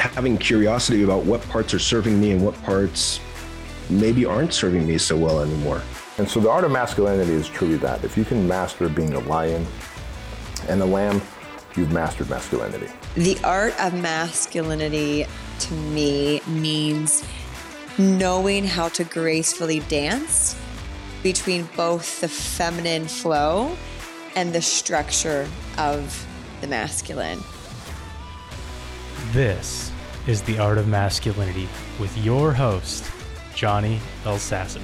having curiosity about what parts are serving me and what parts maybe aren't serving me so well anymore. And so the art of masculinity is truly that. If you can master being a lion and a lamb, you've mastered masculinity. The art of masculinity to me means knowing how to gracefully dance between both the feminine flow and the structure of the masculine. This is The Art of Masculinity with your host, Johnny Elsasser.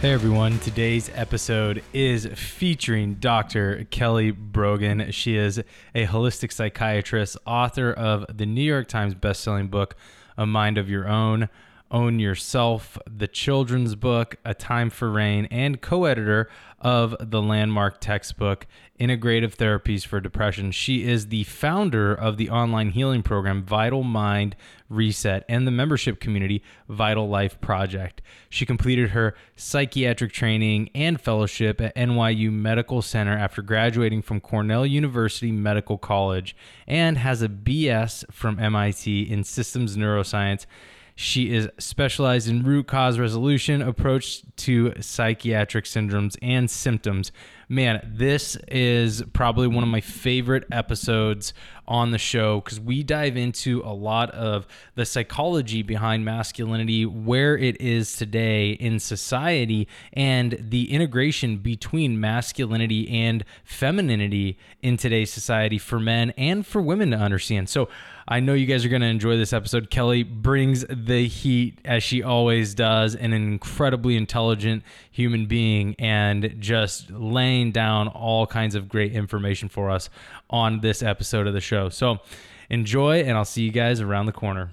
Hey everyone, today's episode is featuring Dr. Kelly Brogan. She is a holistic psychiatrist, author of the New York Times bestselling book, A Mind of Your Own, Own Yourself, the children's book, A Time for Rain, and co editor of the landmark textbook, Integrative Therapies for Depression. She is the founder of the online healing program, Vital Mind Reset, and the membership community, Vital Life Project. She completed her psychiatric training and fellowship at NYU Medical Center after graduating from Cornell University Medical College and has a BS from MIT in systems neuroscience. She is specialized in root cause resolution approach to psychiatric syndromes and symptoms. Man, this is probably one of my favorite episodes on the show because we dive into a lot of the psychology behind masculinity, where it is today in society, and the integration between masculinity and femininity in today's society for men and for women to understand. So, I know you guys are going to enjoy this episode. Kelly brings the heat as she always does, an incredibly intelligent human being, and just laying down all kinds of great information for us on this episode of the show. So enjoy, and I'll see you guys around the corner.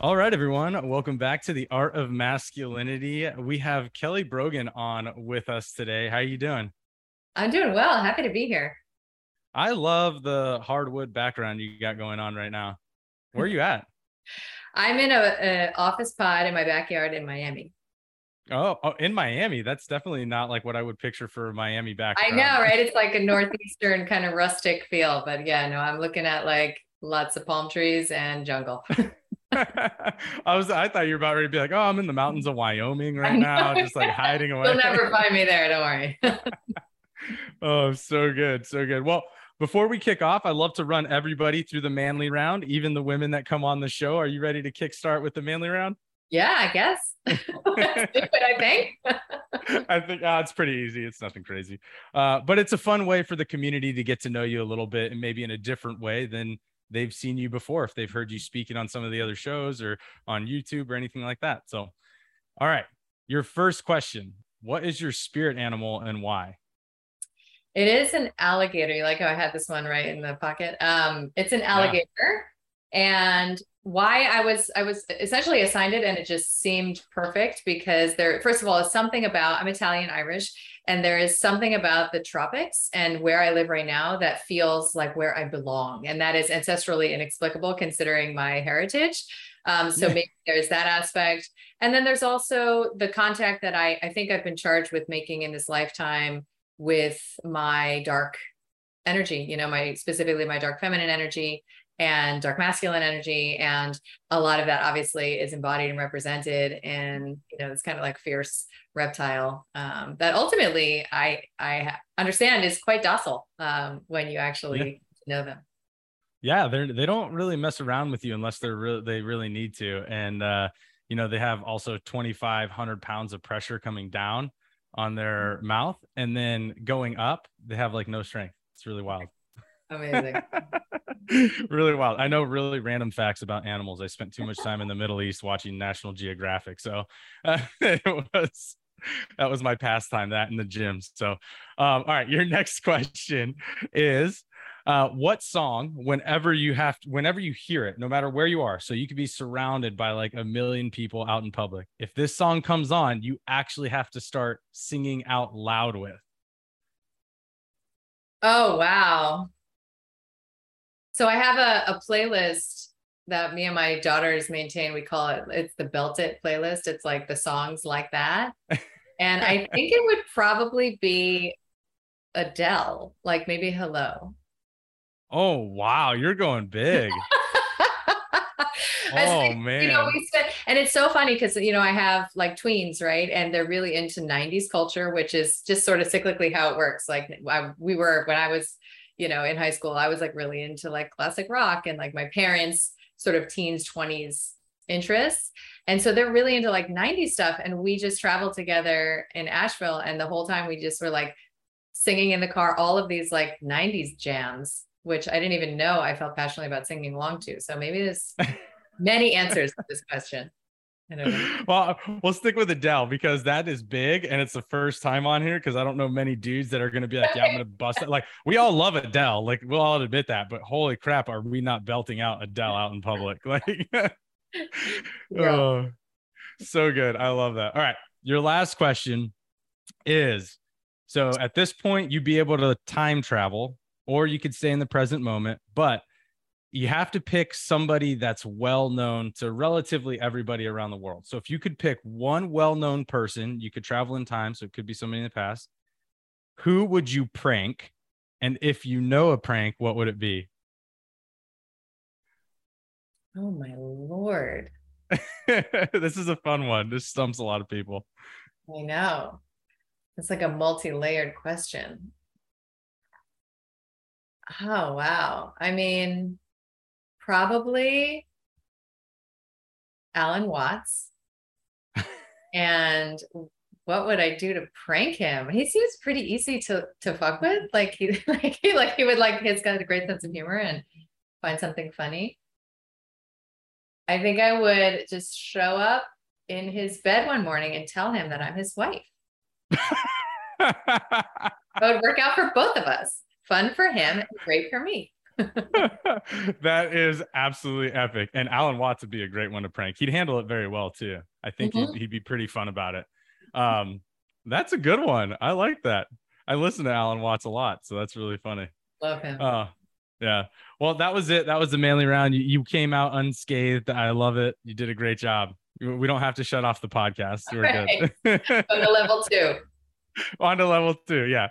All right, everyone. Welcome back to the Art of Masculinity. We have Kelly Brogan on with us today. How are you doing? I'm doing well. Happy to be here. I love the hardwood background you got going on right now. Where are you at? I'm in a, a office pod in my backyard in Miami. Oh, oh, in Miami. That's definitely not like what I would picture for Miami background. I know, right? It's like a northeastern kind of rustic feel, but yeah, no, I'm looking at like lots of palm trees and jungle. I was I thought you were about ready to be like, oh, I'm in the mountains of Wyoming right now, just like hiding away. You'll never find me there. Don't worry. oh, so good, so good. Well, before we kick off, I'd love to run everybody through the manly round, even the women that come on the show. Are you ready to kickstart with the manly round? yeah, I guess. Let's do it, I think. I think uh, it's pretty easy. It's nothing crazy, uh, but it's a fun way for the community to get to know you a little bit, and maybe in a different way than they've seen you before. If they've heard you speaking on some of the other shows or on YouTube or anything like that. So, all right, your first question: What is your spirit animal and why? It is an alligator. You like how I had this one right in the pocket? Um, it's an alligator. And why I was I was essentially assigned it and it just seemed perfect because there first of all is something about I'm Italian Irish and there is something about the tropics and where I live right now that feels like where I belong and that is ancestrally inexplicable considering my heritage. Um, so Yeah. maybe there's that aspect. And then there's also the contact that I, I think I've been charged with making in this lifetime with my dark energy, you know, my specifically my dark feminine energy and dark masculine energy. And a lot of that obviously is embodied and represented in, you know, this kind of like fierce reptile um, that ultimately I I understand is quite docile um, when you actually know them. Yeah, they're they don't really mess around with you unless they're really they really need to. And uh, you know, they have also 2,500 pounds of pressure coming down on their mouth, and then going up, they have like no strength. It's really wild. Amazing. really wild. I know really random facts about animals. I spent too much time in the Middle East watching National Geographic, so uh, it was that was my pastime. That in the gym. So, um, all right, your next question is, Uh, what song, whenever you have, to, whenever you hear it, no matter where you are, so you could be surrounded by like a million people out in public. If this song comes on, you actually have to start singing out loud with. Oh wow. So I have a, a playlist that me and my daughters maintain. We call it it's the Belt It playlist. It's like the songs like that. and I think it would probably be Adele, like maybe hello. Oh wow, you're going big. oh man. You know, we spent, and it's so funny because you know I have like tweens, right? And they're really into '90s culture, which is just sort of cyclically how it works. Like I, we were when I was, you know, in high school, I was like really into like classic rock, and like my parents sort of teens, 20s interests. And so they're really into like 90s stuff. And we just traveled together in Asheville. And the whole time we just were like singing in the car all of these like 90s jams which I didn't even know I felt passionately about singing along to. So maybe there's many answers to this question. Well, we'll stick with Adele because that is big and it's the first time on here because I don't know many dudes that are going to be like, yeah, I'm going to bust it. Like, we all love Adele. Like, we'll all admit that. But holy crap, are we not belting out Adele out in public? Like, yeah. oh, so good. I love that. All right. Your last question is so at this point, you'd be able to time travel or you could stay in the present moment. But you have to pick somebody that's well known to relatively everybody around the world. So if you could pick one well known person, you could travel in time. So it could be somebody in the past. Who would you prank? And if you know a prank, what would it be? Oh my lord. this is a fun one. This stumps a lot of people. I know. It's like a multi layered question. Oh, wow. I mean, probably Alan Watts. and what would I do to prank him? He seems pretty easy to to fuck with. Like he like he like he would like he's got a great sense of humor and find something funny. I think I would just show up in his bed one morning and tell him that I'm his wife. it would work out for both of us fun for him and great for me. that is absolutely epic. And Alan Watts would be a great one to prank. He'd handle it very well too. I think mm-hmm. he'd, he'd, be pretty fun about it. Um, that's a good one. I like that. I listen to Alan Watts a lot, so that's really funny. Love him. Oh, yeah. Well, that was it. That was the manly round. You, you came out unscathed. I love it. You did a great job. We don't have to shut off the podcast. We're right. good. On to level two. On to level two. Yeah.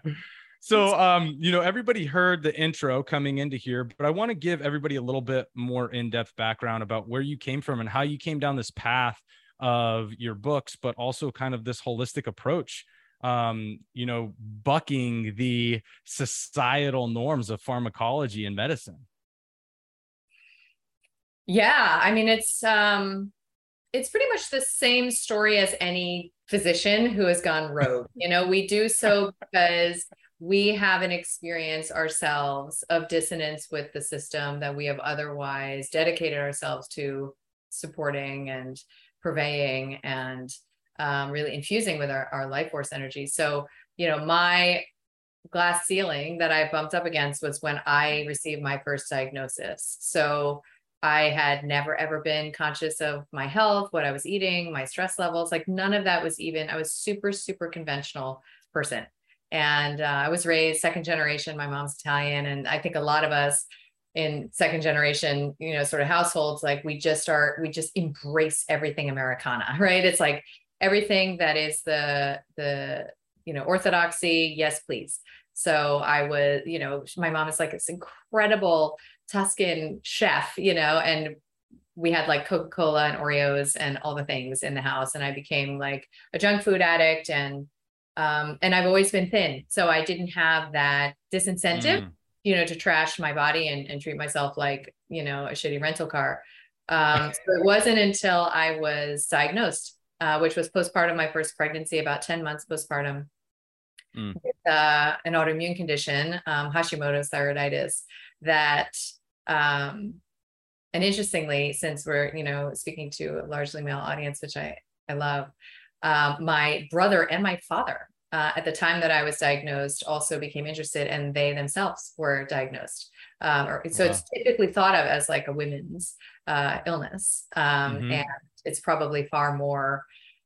So, um, you know, everybody heard the intro coming into here, but I want to give everybody a little bit more in depth background about where you came from and how you came down this path of your books, but also kind of this holistic approach, um, you know, bucking the societal norms of pharmacology and medicine. Yeah. I mean, it's, um, it's pretty much the same story as any physician who has gone rogue. You know, we do so because we have an experience ourselves of dissonance with the system that we have otherwise dedicated ourselves to supporting and purveying and um, really infusing with our, our life force energy. So, you know, my glass ceiling that I bumped up against was when I received my first diagnosis. So, I had never ever been conscious of my health, what I was eating, my stress levels. Like none of that was even, I was super, super conventional person. And uh, I was raised second generation. My mom's Italian. And I think a lot of us in second generation, you know, sort of households, like we just start, we just embrace everything Americana, right? It's like everything that is the, the, you know, orthodoxy. Yes, please. So I was, you know, my mom is like this incredible Tuscan chef, you know, and we had like Coca Cola and Oreos and all the things in the house. And I became like a junk food addict and um, and I've always been thin. So I didn't have that disincentive, mm. you know, to trash my body and, and treat myself like, you know, a shitty rental car. Um, so it wasn't until I was diagnosed, uh, which was postpartum, my first pregnancy, about 10 months postpartum, mm. with uh, an autoimmune condition, um, Hashimoto's thyroiditis, that, um, and interestingly, since we're, you know, speaking to a largely male audience, which I, I love, um, my brother and my father uh, at the time that I was diagnosed also became interested and they themselves were diagnosed. Um, or, so wow. it's typically thought of as like a women's uh, illness. Um, mm-hmm. And it's probably far more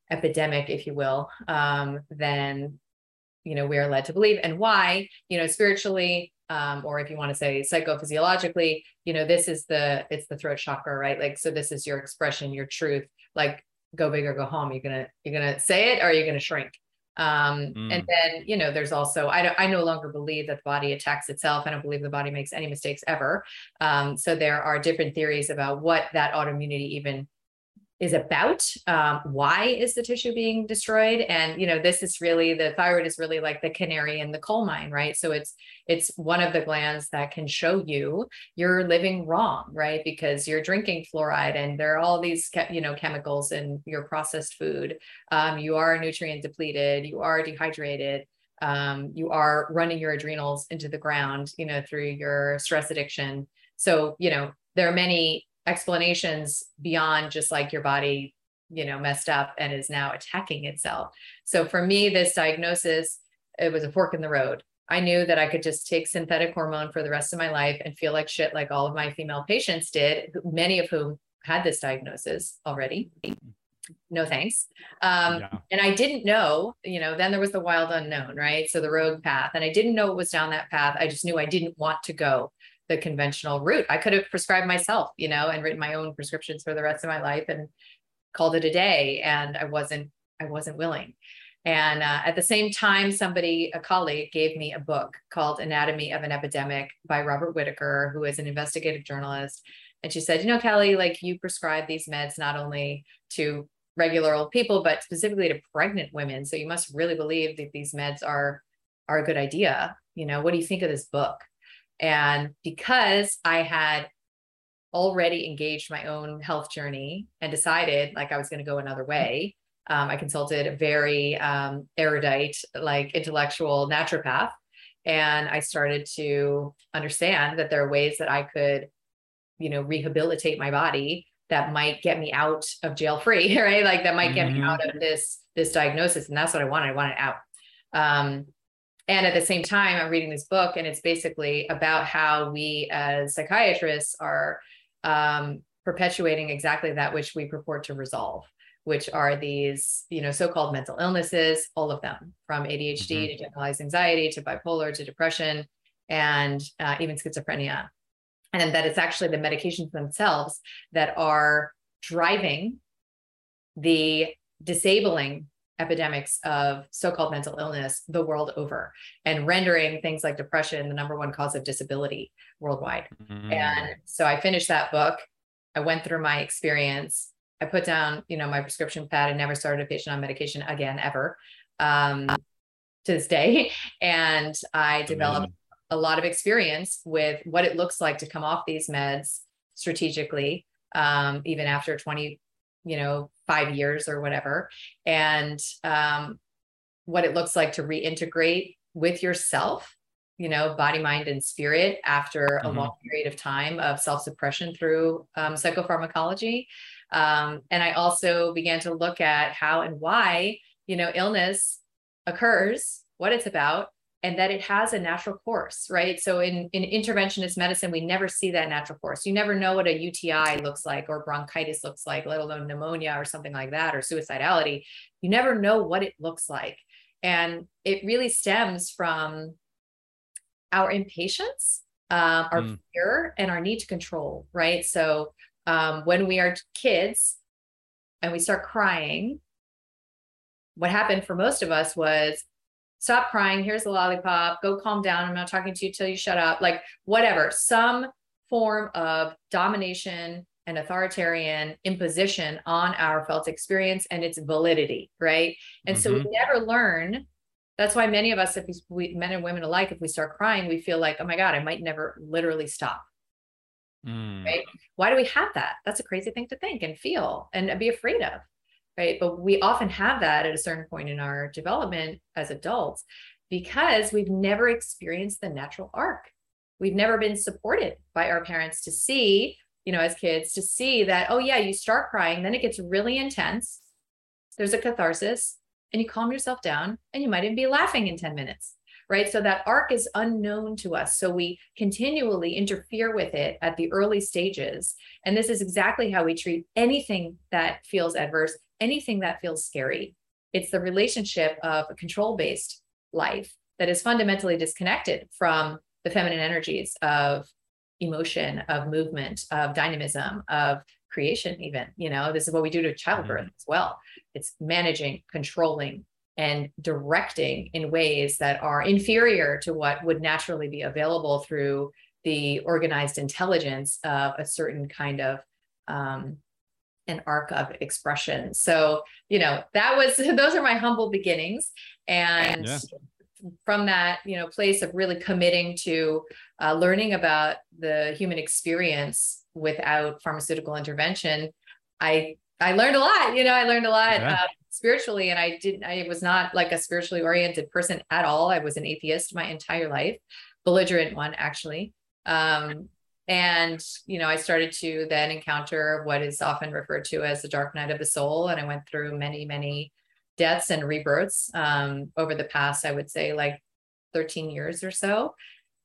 epidemic, if you will, um, than, you know, we are led to believe. And why, you know, spiritually, um, or if you want to say psychophysiologically, you know, this is the, it's the throat chakra, right? Like, so this is your expression, your truth, like go big or go home. You're going to, you're to say it or you're going to shrink um mm. and then you know there's also i don't i no longer believe that the body attacks itself i don't believe the body makes any mistakes ever um so there are different theories about what that autoimmunity even is about um, why is the tissue being destroyed? And you know this is really the thyroid is really like the canary in the coal mine right? So it's it's one of the glands that can show you you're living wrong right? Because you're drinking fluoride and there are all these you know chemicals in your processed food. Um, you are nutrient depleted you are dehydrated um, you are running your adrenals into the ground you know through your stress addiction. So you know there are many explanations beyond just like your body you know messed up and is now attacking itself. So for me this diagnosis it was a fork in the road. I knew that i could just take synthetic hormone for the rest of my life and feel like shit like all of my female patients did many of whom had this diagnosis already. No thanks. Um, yeah. and i didn't know you know then there was the wild unknown right? So the rogue path. And i didn't know it was down that path. I just knew i didn't want to go the conventional route. I could have prescribed myself, you know, and written my own prescriptions for the rest of my life and called it a day. And I wasn't, I wasn't willing. And uh, at the same time, somebody, a colleague, gave me a book called Anatomy of an Epidemic by Robert Whitaker, who is an investigative journalist. And she said, You know, Kelly, like you prescribe these meds not only to regular old people, but specifically to pregnant women. So you must really believe that these meds are are a good idea. You know, what do you think of this book? And because I had already engaged my own health journey and decided like I was going to go another way, um, I consulted a very um, erudite, like intellectual naturopath. And I started to understand that there are ways that I could, you know, rehabilitate my body that might get me out of jail free, right? Like that might get mm-hmm. me out of this this diagnosis, and that's what I wanted. I wanted out. Um, and at the same time i'm reading this book and it's basically about how we as psychiatrists are um, perpetuating exactly that which we purport to resolve which are these you know so-called mental illnesses all of them from adhd mm-hmm. to generalized anxiety to bipolar to depression and uh, even schizophrenia and that it's actually the medications themselves that are driving the disabling epidemics of so-called mental illness the world over and rendering things like depression the number one cause of disability worldwide mm-hmm. and so i finished that book i went through my experience i put down you know my prescription pad and never started a patient on medication again ever um, to this day and i developed Amazing. a lot of experience with what it looks like to come off these meds strategically um, even after 20 you know five years or whatever and um, what it looks like to reintegrate with yourself you know body mind and spirit after a mm-hmm. long period of time of self-suppression through um, psychopharmacology um, and i also began to look at how and why you know illness occurs what it's about and that it has a natural course, right? So in, in interventionist medicine, we never see that natural course. You never know what a UTI looks like or bronchitis looks like, let alone pneumonia or something like that, or suicidality. You never know what it looks like. And it really stems from our impatience, um, our mm. fear, and our need to control, right? So um, when we are kids and we start crying, what happened for most of us was stop crying. Here's the lollipop. Go calm down. I'm not talking to you till you shut up. Like whatever, some form of domination and authoritarian imposition on our felt experience and its validity, right? And mm-hmm. so we mm-hmm. never learn. That's why many of us, if we, men and women alike, if we start crying, we feel like, oh my God, I might never literally stop. Mm. Right? Why do we have that? That's a crazy thing to think and feel and be afraid of right? But we often have that at a certain point in our development as adults because we've never experienced the natural arc. We've never been supported by our parents to see, you know, as kids, to see that, oh, yeah, you start crying, then it gets really intense. There's a catharsis, and you calm yourself down and you might even be laughing in 10 minutes right so that arc is unknown to us so we continually interfere with it at the early stages and this is exactly how we treat anything that feels adverse anything that feels scary it's the relationship of a control based life that is fundamentally disconnected from the feminine energies of emotion, of movement, of dynamism, of creation, even. You know, this is what we do to childbirth mm-hmm. as well. It's managing, controlling, and directing in ways that are inferior to what would naturally be available through the organized intelligence of a certain kind of um, an arc of expression. So, you know, that was those are my humble beginnings. And yeah. from that, you know, place of really committing to uh, learning about the human experience without pharmaceutical intervention, I I learned a lot. You know, I learned a lot yeah. uh, spiritually, and I didn't. I was not like a spiritually oriented person at all. I was an atheist my entire life, belligerent one actually. Um, and you know i started to then encounter what is often referred to as the dark night of the soul. And i went through many many deaths and rebirths um, over the past i would say like 13 years or so.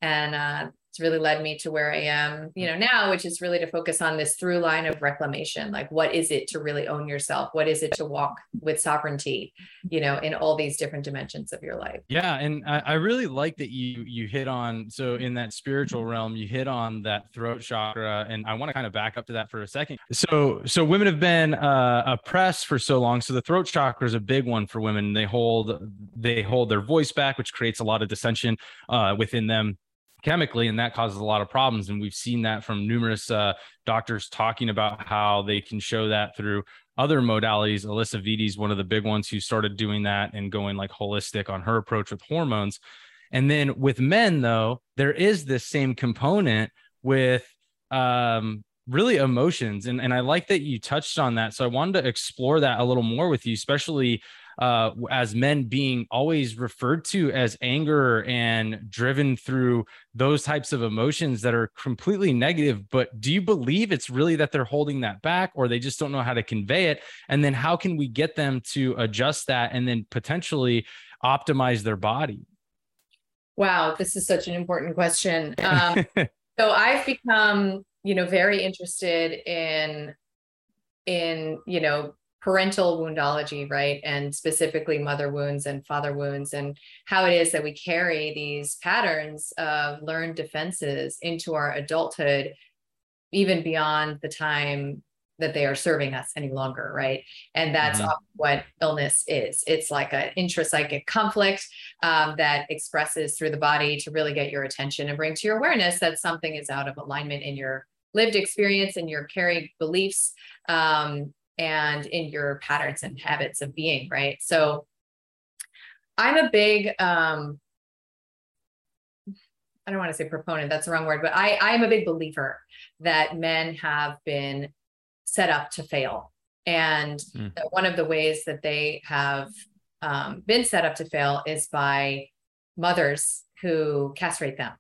And uh, it's really led me to where I am, you know, now, which is really to focus on this through line of reclamation. Like, what is it to really own yourself? What is it to walk with sovereignty, you know, in all these different dimensions of your life? Yeah, and I, I really like that you you hit on so in that spiritual realm, you hit on that throat chakra, and I want to kind of back up to that for a second. So so women have been uh, oppressed for so long, so the throat chakra is a big one for women. They hold they hold their voice back, which creates a lot of dissension uh, within them chemically and that causes a lot of problems. And we've seen that from numerous uh, doctors talking about how they can show that through other modalities. Alisa Vitti is one of the big ones who started doing that and going like holistic on her approach with hormones. And then with men though there is this same component with um, really emotions. And, and i like that you touched on that. So i wanted to explore that a little more with you especially uh, as men being always referred to as anger and driven through those types of emotions that are completely negative. But do you believe it's really that they're holding that back or they just don't know how to convey it? And then how can we get them to adjust that and then potentially optimize their body? Wow, this is such an important question. Um, so I've become, you know, very interested in in you know parental woundology, right? And specifically mother wounds and father wounds, and how it is that we carry these patterns of learned defenses into our adulthood, even beyond the time that they are serving us any longer, right? And that's mm-hmm. what illness is. It's like an intrapsychic conflict um, that expresses through the body to really get your attention and bring to your awareness that something is out of alignment in your lived experience and your carried beliefs um, and in your patterns and habits of being, right? So I'm a big um I don't want to say proponent, that's the wrong word, but I I am a big believer that men have been set up to fail. And mm. one of the ways that they have um, been set up to fail is by mothers who castrate them.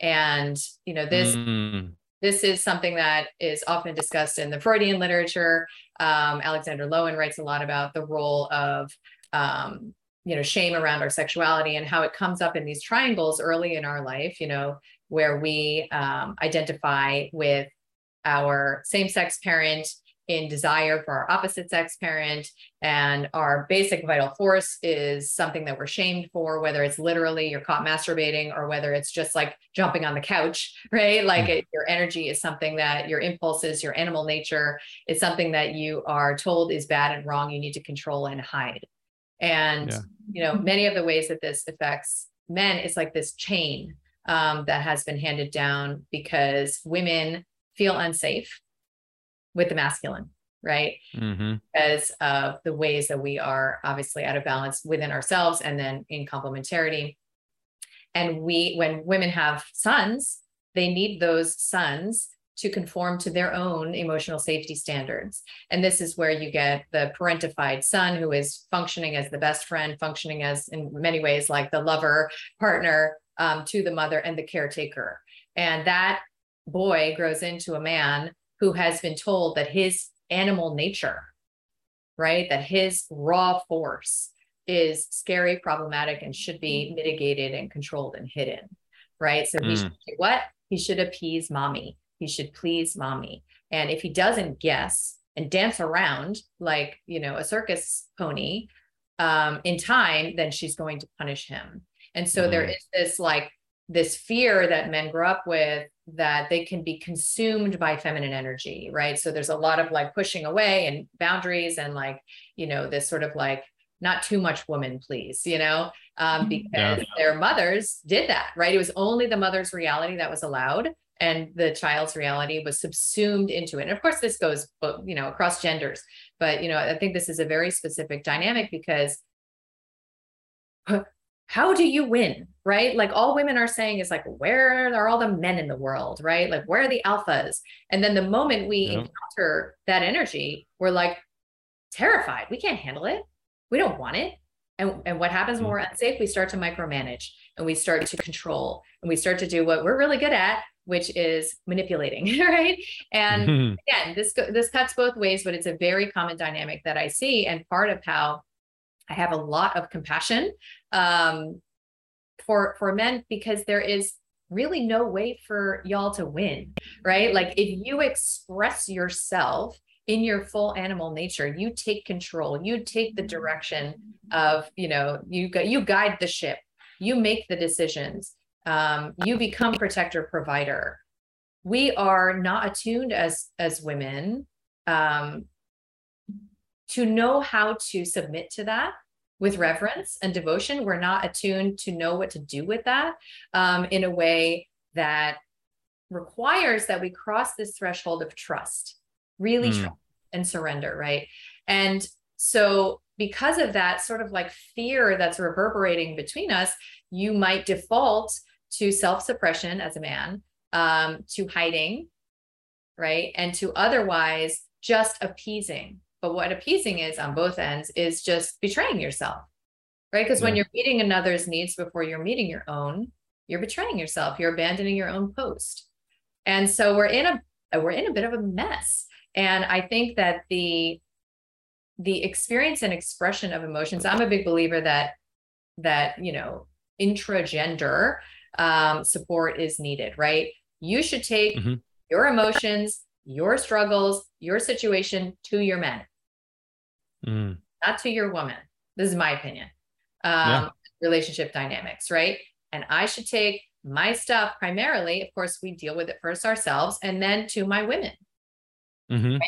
And you know this mm this is something that is often discussed in the Freudian literature. Um, Alexander Lowen writes a lot about the role of um, you know shame around our sexuality and how it comes up in these triangles early in our life. You know where we um, identify with our same-sex parent in desire for our opposite sex parent and our basic vital force is something that we're shamed for whether it's literally you're caught masturbating or whether it's just like jumping on the couch right like mm. it, your energy is something that your impulses your animal nature is something that you are told is bad and wrong you need to control and hide and yeah. you know many of the ways that this affects men is like this chain um, that has been handed down because women feel unsafe with the masculine right mm-hmm. because of the ways that we are obviously out of balance within ourselves and then in complementarity and we when women have sons they need those sons to conform to their own emotional safety standards. And this is where you get the parentified son who is functioning as the best friend, functioning as, in many ways, like the lover, partner um, to the mother and the caretaker. And that boy grows into a man who has been told that his animal nature, right, that his raw force is scary, problematic, and should be mitigated and controlled and hidden, right? So he Mm. should do what? He should appease mommy. He should please mommy. And if he doesn't guess and dance around like, you know, a circus pony um, in time, then she's going to punish him. And so there Mhm. is this like this fear that men grow up with that they can be consumed by feminine energy, right? So there's a lot of like pushing away and boundaries and like, you know, this sort of like not too much woman, please, you know, um, because Yeah. their mothers did that, right? It was only the mother's reality that was allowed and the child's reality was subsumed into it. And of course, this goes, bo- you know, across genders, but, you know, I think this is a very specific dynamic because how do you win right? Like all women are saying is like where are all the men in the world right? Like where are the alphas? And then the moment we Yeah. encounter that energy we're like terrified. We can't handle it. We don't want it. And, and what happens when Mm. we're unsafe? We start to micromanage and we start to control and we start to do what we're really good at which is manipulating right? And again, this this cuts both ways, but it's a very common dynamic that I see, and part of how I have a lot of compassion um, for for men because there is really no way for y'all to win, right? Like if you express yourself in your full animal nature, you take control, you take the direction of, you know, you you guide the ship, you make the decisions, um, you become protector provider we are not attuned as as women um, to know how to submit to that with reverence and devotion we're not attuned to know what to do with that um, in a way that requires that we cross this threshold of trust really Mm. trust and surrender right and so because of that sort of like fear that's reverberating between us you might default to self-suppression as a man um, to hiding, right? And to otherwise just appeasing. But what appeasing is on both ends is just betraying yourself, right? Because when you're meeting another's needs before you're meeting your own, you're betraying yourself. You're abandoning your own post. And so we're in a we're in a bit of a mess. And I think that the the experience and expression of emotions, I'm a big believer that that, you know, intragender um, support is needed, right? You should take Mhm. your emotions, your struggles, your situation to your men, Mm. not to your woman. This is my opinion. Um, Yeah. Relationship dynamics, right? And I should take my stuff primarily. Of course, we deal with it first ourselves and then to my women. Mhm.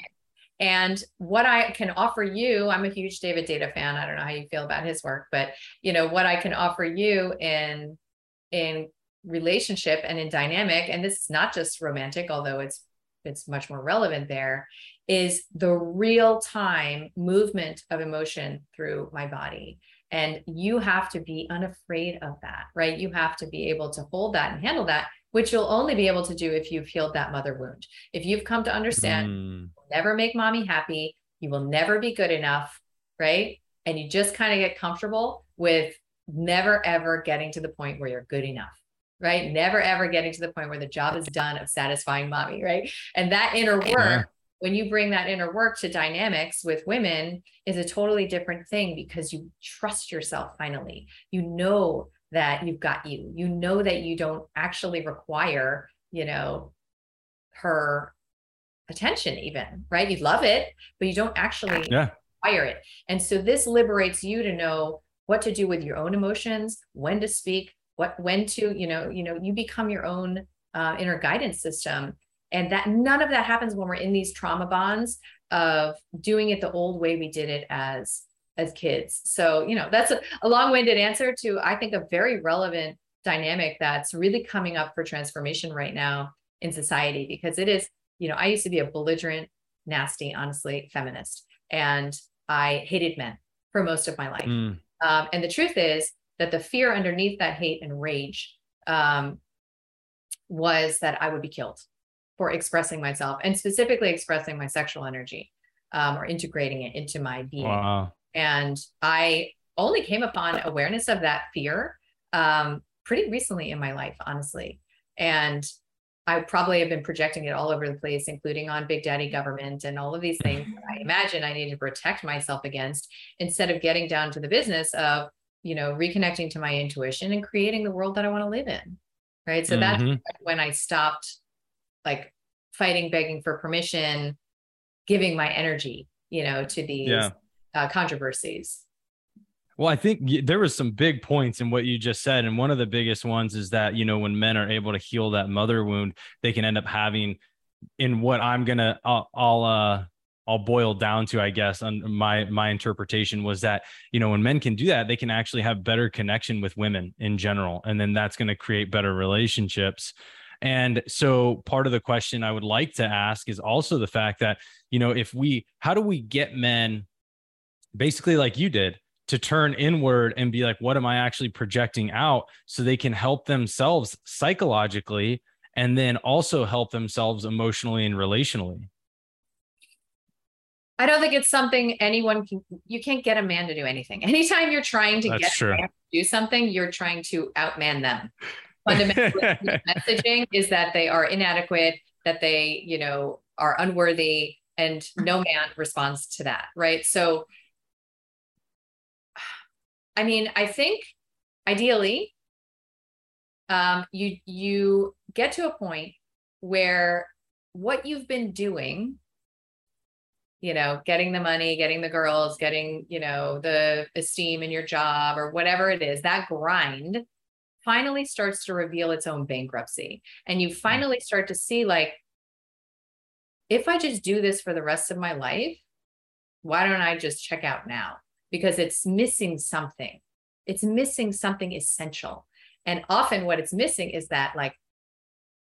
And what I can offer you, I'm a huge David Deida fan. I don't know how you feel about his work, but you know what I can offer you in in relationship and in dynamic, and this is not just romantic, although it's it's much more relevant there, is the real time movement of emotion through my body. And you have to be unafraid of that, right? You have to be able to hold that and handle that, which you'll only be able to do if you've healed that mother wound. If you've come to understand Mm. never make mommy happy. You will never be good enough, right? And you just kind of get comfortable with never ever getting to the point where you're good enough, right? Never ever getting to the point where the job is done of satisfying mommy, right? And that inner work, Yeah. when you bring that inner work to dynamics with women, is a totally different thing because you trust yourself finally. You know that you've got you. You know that you don't actually require, you know, her attention even right you love it but you don't actually Yeah. require it and so this liberates you to know what to do with your own emotions when to speak what when to you know you know you become your own uh, inner guidance system. And that none of that happens when we're in these trauma bonds of doing it the old way we did it as as kids. So you know that's a, a long-winded answer to i think a very relevant dynamic that's really coming up for transformation right now in society because it is you know i used to be a belligerent nasty honestly feminist and i hated men for most of my life. Mm. um, and the truth is that the fear underneath that hate and rage um, was that I would be killed for expressing myself and specifically expressing my sexual energy um, or integrating it into my being. Wow. And I only came upon awareness of that fear um, pretty recently in my life, honestly. And I probably have been projecting it all over the place, including on Big Daddy government and all of these things I imagine I need to protect myself against instead of getting down to the business of, you know, reconnecting to my intuition and creating the world that I want to live in. Right. So Mhm. that's when I stopped like fighting, begging for permission, giving my energy, you know, to these Yeah. uh, controversies. Well, I think there was some big points in what you just said, and one of the biggest ones is that you know when men are able to heal that mother wound, they can end up having, in what I'm gonna, I'll, I'll uh, I'll boil down to, I guess, on my my interpretation was that you know when men can do that, they can actually have better connection with women in general, and then that's going to create better relationships. And so part of the question I would like to ask is also the fact that, you know, if we, how do we get men basically like you did to turn inward and be like, what am I actually projecting out so they can help themselves psychologically and then also help themselves emotionally and relationally? I don't think it's something anyone can, you can't get a man to do anything. Anytime you're trying to That's get true. a man to do something, you're trying to outman them. Fundamentally, messaging is that they are inadequate, that they, you know, are unworthy, and no man responds to that. Right. So, I mean, I think ideally, um, you you get to a point where what you've been doing you know, getting the money, getting the girls, getting, you know, the esteem in your job or whatever it is, that grind finally starts to reveal its own bankruptcy. And you finally start to see, like, if I just do this for the rest of my life, why don't I just check out now? Because it's missing something. It's missing something essential. And often what it's missing is that, like,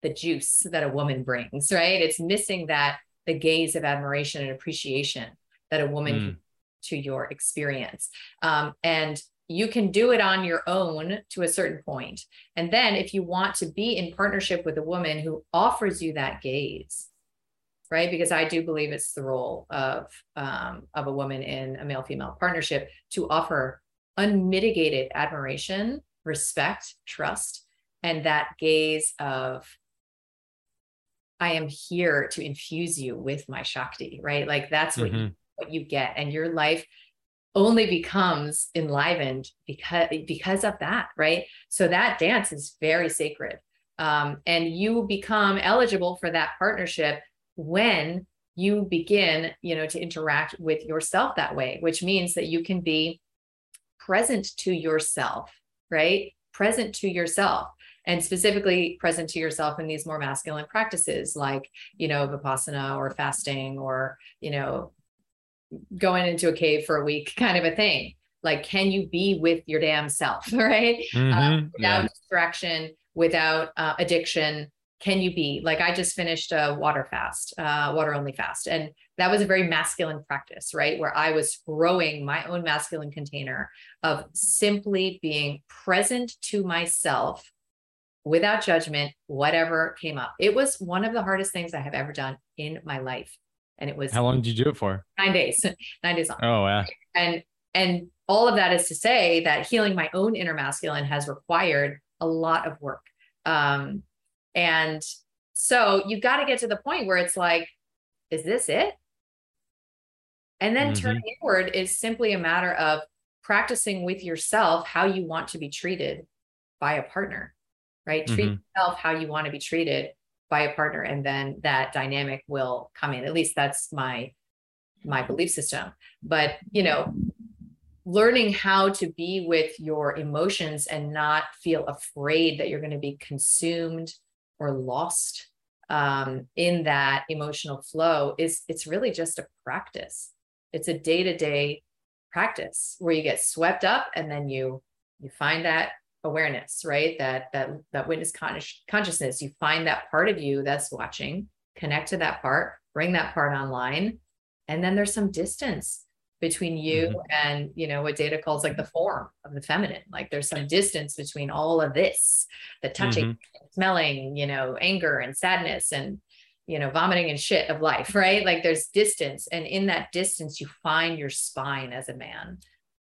the juice that a woman brings, right? It's missing that the gaze of admiration and appreciation that a woman Mm. can to your experience. Um, and you can do it on your own to a certain point. And then if you want to be in partnership with a woman who offers you that gaze, right? Because I do believe it's the role of um, of a woman in a male female partnership to offer unmitigated admiration, respect, trust, and that gaze of I am here to infuse you with my Shakti, right? Like that's what, you, Mhm. what you get. And your life only becomes enlivened because because of that, right? So that dance is very sacred. Um, and you become eligible for that partnership when you begin, you know, to interact with yourself that way, which means that you can be present to yourself, right? Present to yourself and specifically present to yourself in these more masculine practices like you know vipassana or fasting or you know going into a cave for a week kind of a thing like can you be with your damn self right Mhm. without Yeah. distraction without uh, addiction can you be like i just finished a water fast uh, water only fast and that was a very masculine practice right where i was growing my own masculine container of simply being present to myself without judgment, whatever came up. It was one of the hardest things I have ever done in my life. And it was How long did you do it for? nine days, nine days long. Oh, yeah. And and all of that is to say that healing my own inner masculine has required a lot of work. Um, and so you've got to get to the point where it's like, is this it? And then Mhm. turning inward is simply a matter of practicing with yourself how you want to be treated by a partner, right? Treat Mhm. yourself how you want to be treated by a partner, and then that dynamic will come in. At least that's my my belief system. But you know, learning how to be with your emotions and not feel afraid that you're going to be consumed or lost um, in that emotional flow is it's really just a practice it's a day-to-day practice where you get swept up and then you you find that awareness right? That that that witness conscious consciousness you find that part of you that's watching connect to that part bring that part online and then there's some distance between you and you know what Deida calls like the form of the feminine. Like there's some distance between all of this the touching smelling you know anger and sadness and you know vomiting and shit of life right? Like there's distance and in that distance you find your spine as a man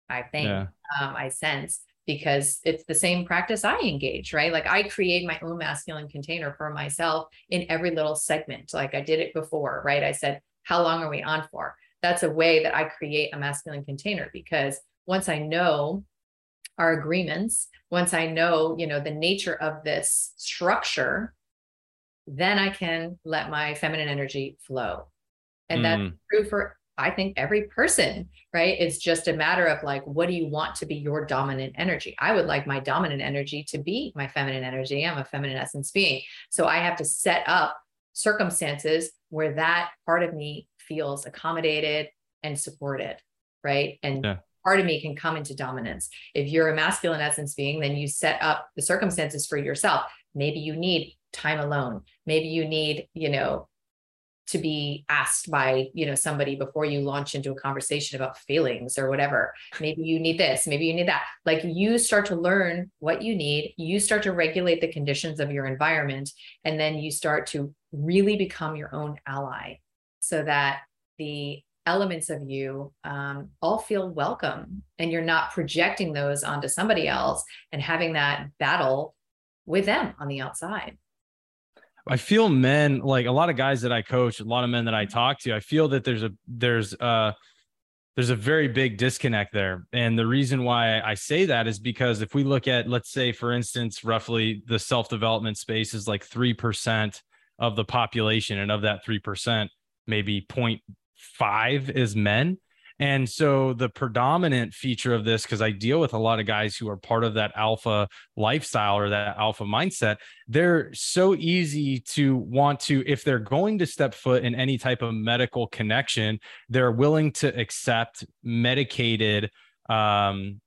i think Yeah. um, i sense because it's the same practice I engage, right? Like I create my own masculine container for myself in every little segment. Like I did it before, right? I said, How long are we on for? That's a way that I create a masculine container because once I know our agreements, once I know, you know, the nature of this structure, then I can let my feminine energy flow. And mm. that's true for I think every person, right? It's just a matter of like, what do you want to be your dominant energy? I would like my dominant energy to be my feminine energy. I'm a feminine essence being. So I have to set up circumstances where that part of me feels accommodated and supported, right? And yeah. part of me can come into dominance. If you're a masculine essence being, then you set up the circumstances for yourself. Maybe you need time alone. Maybe you need, you know, to be asked by you know somebody before you launch into a conversation about feelings or whatever. Maybe you need this maybe you need that. Like you start to learn what you need you start to regulate the conditions of your environment and then you start to really become your own ally so that the elements of you um, all feel welcome and you're not projecting those onto somebody else and having that battle with them on the outside I feel men like a lot of guys that I coach, a lot of men that I talk to, I feel that there's a there's uh there's a very big disconnect there. And the reason why I say that is because if we look at, let's say, for instance, roughly the self development space is like 3% of the population. And of that 3%, maybe 0.5 is men. And so the predominant feature of this, because I deal with a lot of guys who are part of that alpha lifestyle or that alpha mindset, they're so easy to want to, if they're going to step foot in any type of medical connection, they're willing to accept medicated, um,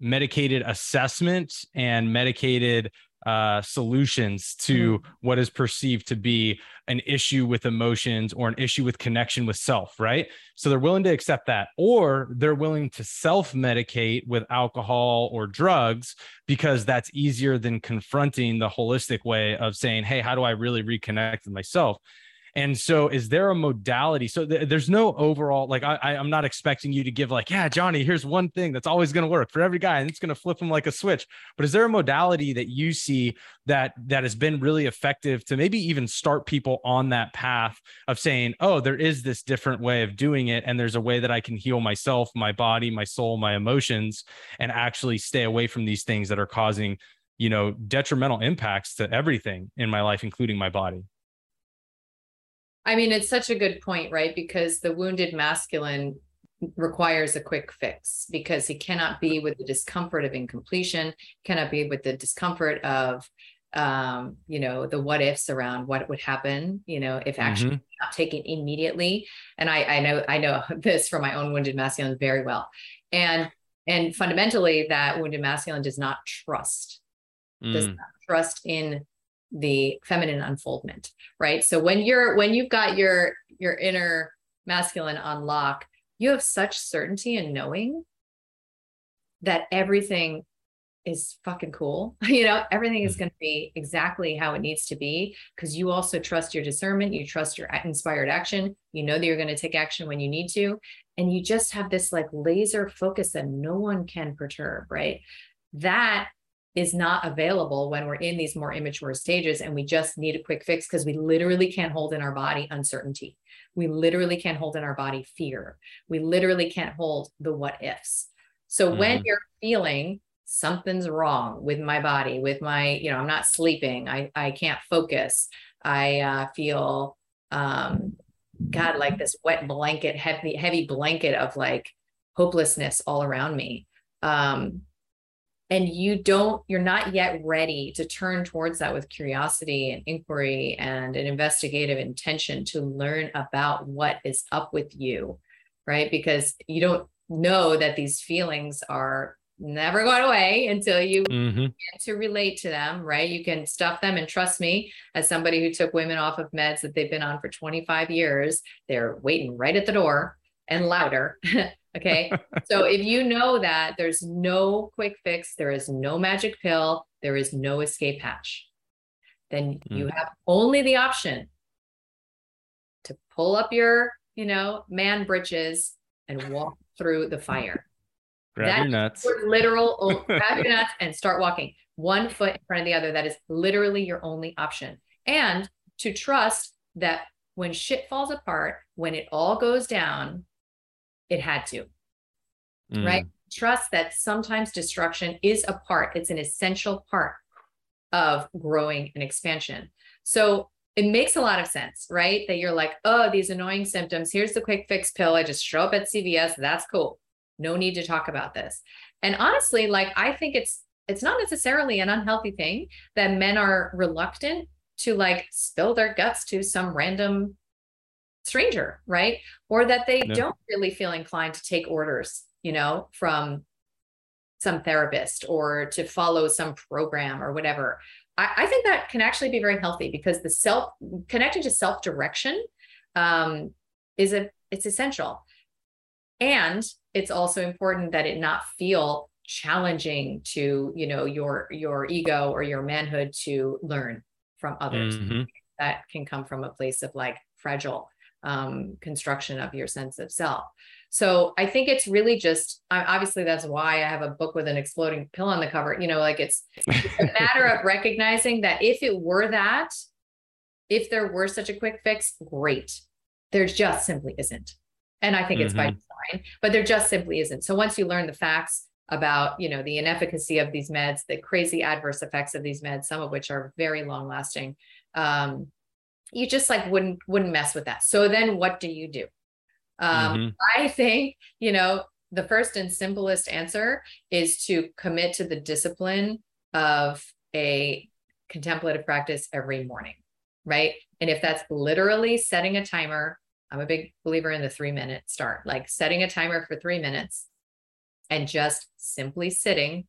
medicated assessment and medicated uh, solutions to mm-hmm. what is perceived to be an issue with emotions or an issue with connection with self, right? So they're willing to accept that, or they're willing to self medicate with alcohol or drugs because that's easier than confronting the holistic way of saying, Hey, how do I really reconnect with myself? And so, is there a modality? So, th- there's no overall, like, I, I, am not expecting you to give, like, yeah, Johnny, here's one thing that's always going to work for every guy and it's going to flip them like a switch. But is there a modality that you see that that has been really effective to maybe even start people on that path of saying, oh, there is this different way of doing it. And there's a way that I can heal myself, my body, my soul, my emotions, and actually stay away from these things that are causing, you know, detrimental impacts to everything in my life, including my body. I mean, it's such a good point, right? Because the wounded masculine requires a quick fix because he cannot be with the discomfort of incompletion, cannot be with the discomfort of um, you know, the what ifs around what would happen, you know, if action mm-hmm. not taken immediately. And I, I know I know this from my own wounded masculine very well. And and fundamentally that wounded masculine does not trust, mm. does not trust in the feminine unfoldment right? So when you're when you've got your your inner masculine on lock you have such certainty in knowing that everything is fucking cool. You know everything is mm. going to be exactly how it needs to be because you also trust your discernment you trust your inspired action you know that you're going to take action when you need to and you just have this like laser focus that no one can perturb right? That is not available when we're in these more immature stages and we just need a quick fix because we literally can't hold in our body uncertainty. We literally can't hold in our body fear. We literally can't hold the what ifs. So mm-hmm. when you're feeling something's wrong with my body, with my, you know, I'm not sleeping, I, I can't focus, I uh, feel, um, God, like this wet blanket, heavy, heavy blanket of like hopelessness all around me. Um, and you don't you're not yet ready to turn towards that with curiosity and inquiry and an investigative intention to learn about what is up with you right? Because you don't know that these feelings are never going away until you mm-hmm. get to relate to them right? You can stuff them and trust me as somebody who took women off of meds that they've been on for 25 years they're waiting right at the door and louder Okay. so if you know that there's no quick fix, there is no magic pill, there is no escape hatch, then mm. you have only the option to pull up your, you know, man britches and walk through the fire. Grab That your nuts. your literal oh, grab your nuts and start walking one foot in front of the other. That is literally your only option. And to trust that when shit falls apart, when it all goes down, it had to, Mm. right? Trust that sometimes destruction is a part, it's an essential part of growing and expansion. So it makes a lot of sense, right? That you're like, oh, these annoying symptoms. Here's the quick fix pill. I just show up at CVS. That's cool. No need to talk about this. And honestly, like I think it's it's not necessarily an unhealthy thing that men are reluctant to like spill their guts to some random stranger, right? Or that they No. don't really feel inclined to take orders, you know, from some therapist or to follow some program or whatever. I, I think that can actually be very healthy because the self connecting to self direction um, is a it's essential, and it's also important that it not feel challenging to you know your your ego or your manhood to learn from others Mhm. that can come from a place of like fragile um, construction of your sense of self. So I think it's really just obviously that's why I have a book with an exploding pill on the cover. You know, like it's, it's a matter of recognizing that if it were that, if there were such a quick fix, great. There just simply isn't. And I think it's by design, but there just simply isn't. So once you learn the facts about, you know, the inefficacy of these meds, the crazy adverse effects of these meds, some of which are very long lasting, um, you just like wouldn't wouldn't mess with that. So then what do you do? Um, Mhm. I think, you know, the first and simplest answer is to commit to the discipline of a contemplative practice every morning, right? And if that's literally setting a timer, I'm a big believer in the three minute start, like setting a timer for three minutes and just simply sitting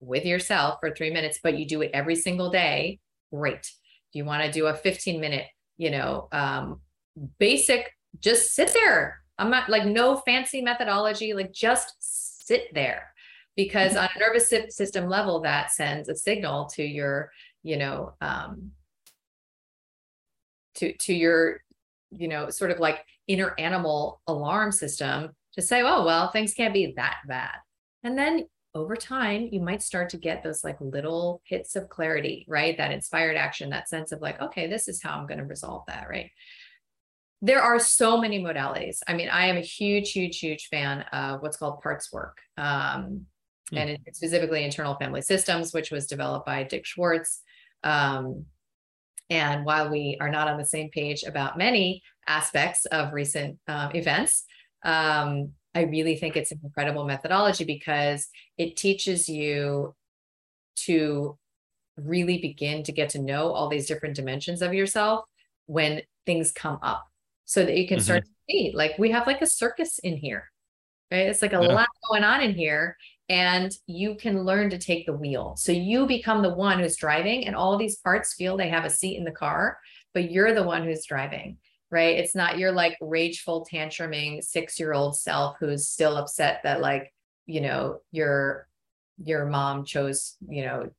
with yourself for three minutes, but you do it every single day, great. You want to do a 15 minute, you know, um, basic, just sit there. I'm not like no fancy methodology, like just sit there. Because on a nervous system level, that sends a signal to your, you know, um, to to your, you know, sort of like inner animal alarm system to say, oh well, things can't be that bad. And then over time, you might start to get those like little hits of clarity, right? That inspired action, that sense of like, okay, this is how I'm going to resolve that, right? There are so many modalities. I mean, I am a huge, huge, huge fan of what's called parts work. Um, Hmm. And it's specifically internal family systems, which was developed by Dick Schwartz. Um, and while we are not on the same page about many aspects of recent um, events, um, I really think it's an incredible methodology because it teaches you to really begin to get to know all these different dimensions of yourself when things come up so that you can mm-hmm. start to see like we have like a circus in here right? It's like a Yeah. lot going on in here and you can learn to take the wheel. So you become the one who's driving and all these parts feel they have a seat in the car but you're the one who's driving right? It's not your like rageful tantruming six year old self who's still upset that like you know your your mom chose you know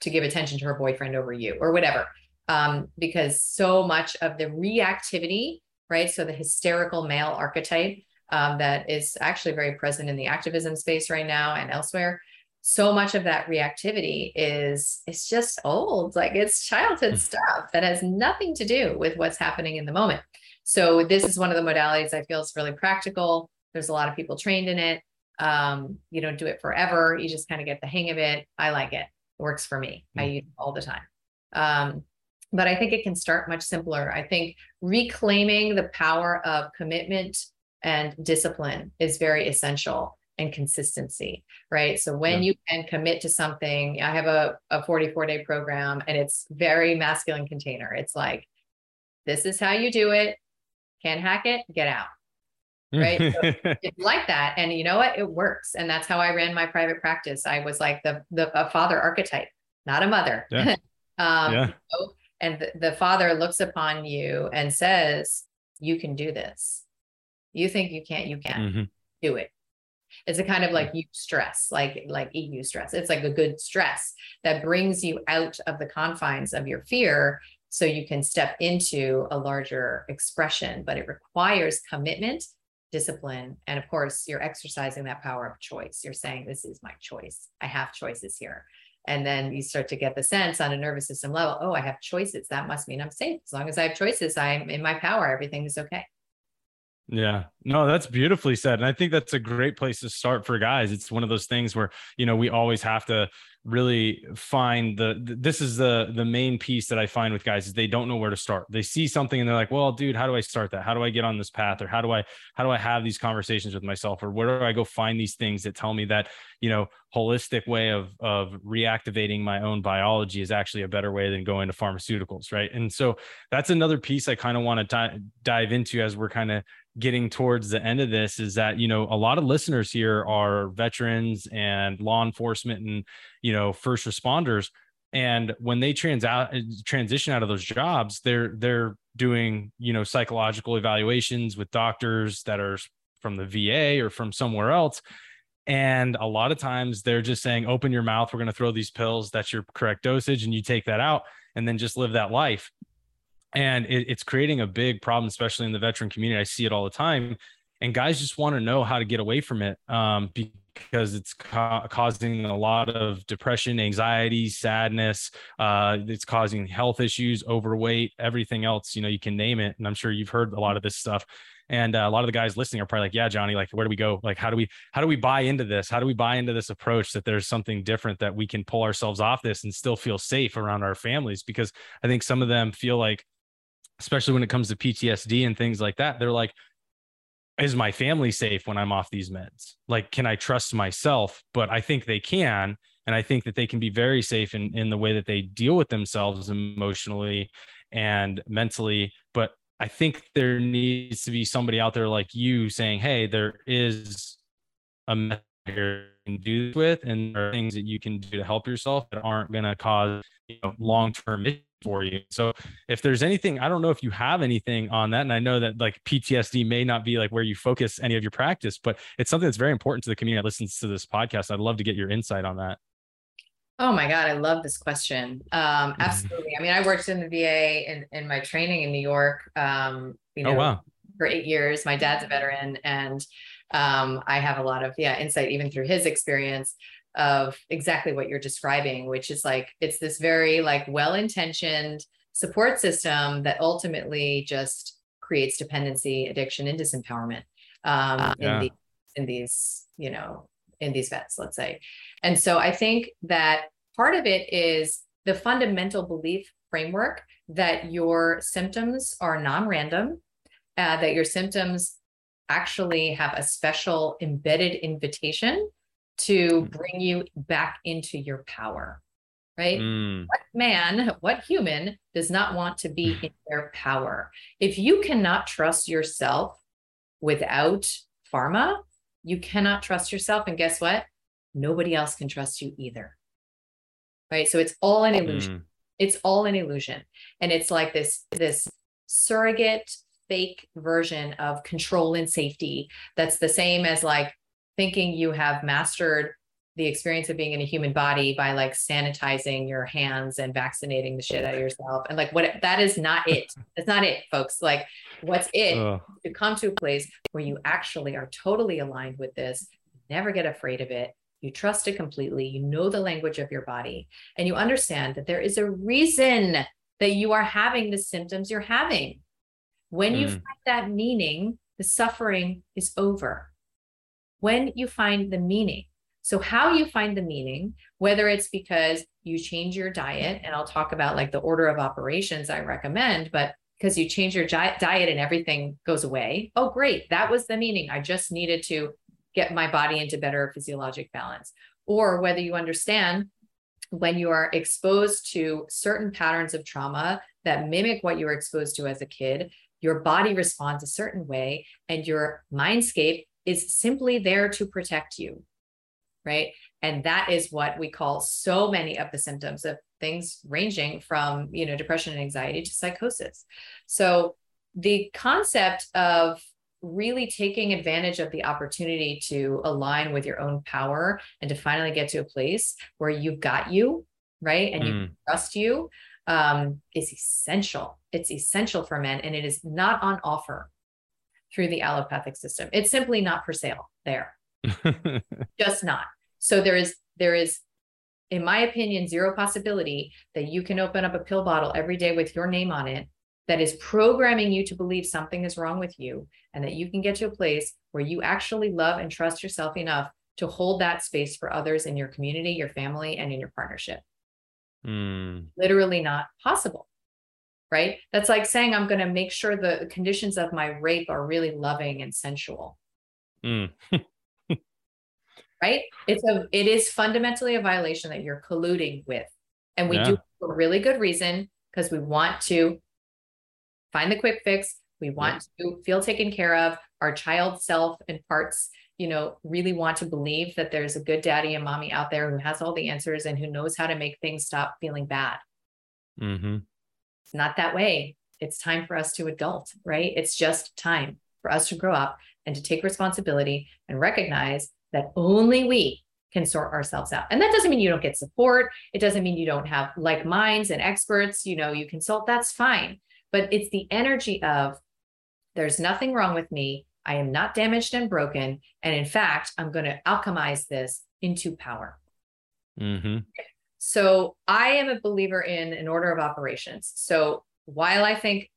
to give attention to her boyfriend over you or whatever. Um because so much of the reactivity right? So the hysterical male archetype um, that is actually very present in the activism space right now and elsewhere so much of that reactivity is it's just old like it's childhood stuff that has nothing to do with what's happening in the moment. So this is one of the modalities i feel is really practical. There's a lot of people trained in it. Um, you don't do it forever. You just kind of get the hang of it. I like it. It works for me. I use it all the time. Um, but i think it can start much simpler. I think reclaiming the power of commitment and discipline is very essential and consistency right? So when Yeah. you can commit to something i have a, a 44 day program and it's very masculine container. It's like this is how you do it. Can't hack it. Get out. Right? it's like that. And you know what? It works. And that's how i ran my private practice. I was like the the a father archetype not a mother. Yeah. um Yeah. and the, the father looks upon you and says you can do this. You think you can't you can Mhm. do it it's a kind of like mm-hmm. you stress like like eustress it's like a good stress that brings you out of the confines of your fear so you can step into a larger expression but it requires commitment discipline. And of course, you're exercising that power of choice. You're saying, This is my choice. I have choices here. And then you start to get the sense on a nervous system level oh, I have choices. That must mean I'm safe. As long as I have choices, I'm in my power. Everything is okay. Yeah, no, that's beautifully said. And I think that's a great place to start for guys. It's one of those things where, you know, we always have to really find the this is the the main piece that I find with guys is they don't know where to start. They see something and they're like, "Well, dude, how do I start that? How do I get on this path or how do I how do I have these conversations with myself or where do I go find these things that tell me that, you know, holistic way of of reactivating my own biology is actually a better way than going to pharmaceuticals, right? And so that's another piece I kind of want to dive into as we're kind of getting towards the end of this is that you know a lot of listeners here are veterans and law enforcement and you know first responders. And when they trans out transition out of those jobs they're they're doing you know psychological evaluations with doctors that are from the VA or from somewhere else. And a lot of times they're just saying open your mouth. We're going to throw these pills. That's your correct dosage. And you take that out and then just live that life and it, it's creating a big problem especially in the veteran community. I see it all the time and guys just want to know how to get away from it um, because it's ca- causing a lot of depression anxiety sadness uh, it's causing health issues overweight everything else you know you can name it and i'm sure you've heard a lot of this stuff. And uh, a lot of the guys listening are probably like yeah johnny like where do we go? Like how do we how do we buy into this? How do we buy into this approach that there's something different that we can pull ourselves off this and still feel safe around our families? Because i think some of them feel like especially when it comes to PTSD and things like that. They're like, is my family safe when I'm off these meds? Like, can I trust myself? But I think they can. And I think that they can be very safe in, in the way that they deal with themselves emotionally and mentally. But I think there needs to be somebody out there like you saying, hey, there is a method you can do this with, and there are things that you can do to help yourself that aren't going to cause you know, long term issues for you. So if there's anything, I don't know if you have anything on that. And I know that like PTSD may not be like where you focus any of your practice, but it's something that's very important to the community that listens to this podcast. I'd love to get your insight on that. Oh my God, I love this question. Um, mm-hmm. absolutely. I mean, I worked in the VA in, in my training in New York. Um, you oh, know, oh, wow. for eight years. My dad's a veteran and um, I have a lot of yeah insight even through his experience of exactly what you're describing, which is like it's this very like well-intentioned support system that ultimately just creates dependency, addiction, and disempowerment um, yeah. in these in these you know in these vets, let's say. And so I think that part of it is the fundamental belief framework that your symptoms are non-random, uh, that your symptoms actually have a special embedded invitation to mm. bring you back into your power, right? Mm. What man, what human does not want to be in their power? If you cannot trust yourself without pharma, you cannot trust yourself. And guess what? Nobody else can trust you either. Right. So it's all an illusion. Mm. It's all an illusion. And it's like this, this surrogate fake version of control and safety that's the same as like thinking you have mastered the experience of being in a human body by like sanitizing your hands and vaccinating the shit out of yourself. And like what that is not it. That's not it folks. Like what's it to come to a place where you actually are totally aligned with this never get afraid of it you trust it completely you know the language of your body and you understand that there is a reason that you are having the symptoms you're having. When mm. you find that meaning the suffering is over when you find the meaning. So, how you find the meaning, whether it's because you change your diet, and I'll talk about like the order of operations I recommend, but because you change your diet and everything goes away. Oh, great. That was the meaning. I just needed to get my body into better physiologic balance. Or whether you understand when you are exposed to certain patterns of trauma that mimic what you were exposed to as a kid, your body responds a certain way and your mindscape is simply there to protect you. Right. And that is what we call so many of the symptoms of things ranging from, you know, depression and anxiety to psychosis. So the concept of really taking advantage of the opportunity to align with your own power and to finally get to a place where you've got you, right? And mm. you trust you um, is essential. It's essential for men and it is not on offer through the allopathic system. It's simply not for sale there. Just not. So there is there is in my opinion zero possibility that you can open up a pill bottle every day with your name on it that is programming you to believe something is wrong with you and that you can get to a place where you actually love and trust yourself enough to hold that space for others in your community, your family, and in your partnership. Mm. Literally not possible. Right. That's like saying I'm going to make sure the conditions of my rape are really loving and sensual. Mm. right. It's a, it is fundamentally a violation that you're colluding with. And we Yeah. do it for a really good reason because we want to find the quick fix. We want to feel taken care of. Our child self and parts, you know, really want to believe that there's a good daddy and mommy out there who has all the answers and who knows how to make things stop feeling bad. hmm It's not that way. It's time for us to adult, right? It's just time for us to grow up and to take responsibility and recognize that only we can sort ourselves out. And that doesn't mean you don't get support. It doesn't mean you don't have like minds and experts, you know, you consult, that's fine. But it's the energy of there's nothing wrong with me. I am not damaged and broken. And in fact, I'm going to alchemize this into power. hmm So I am a believer in an order of operations. So while I think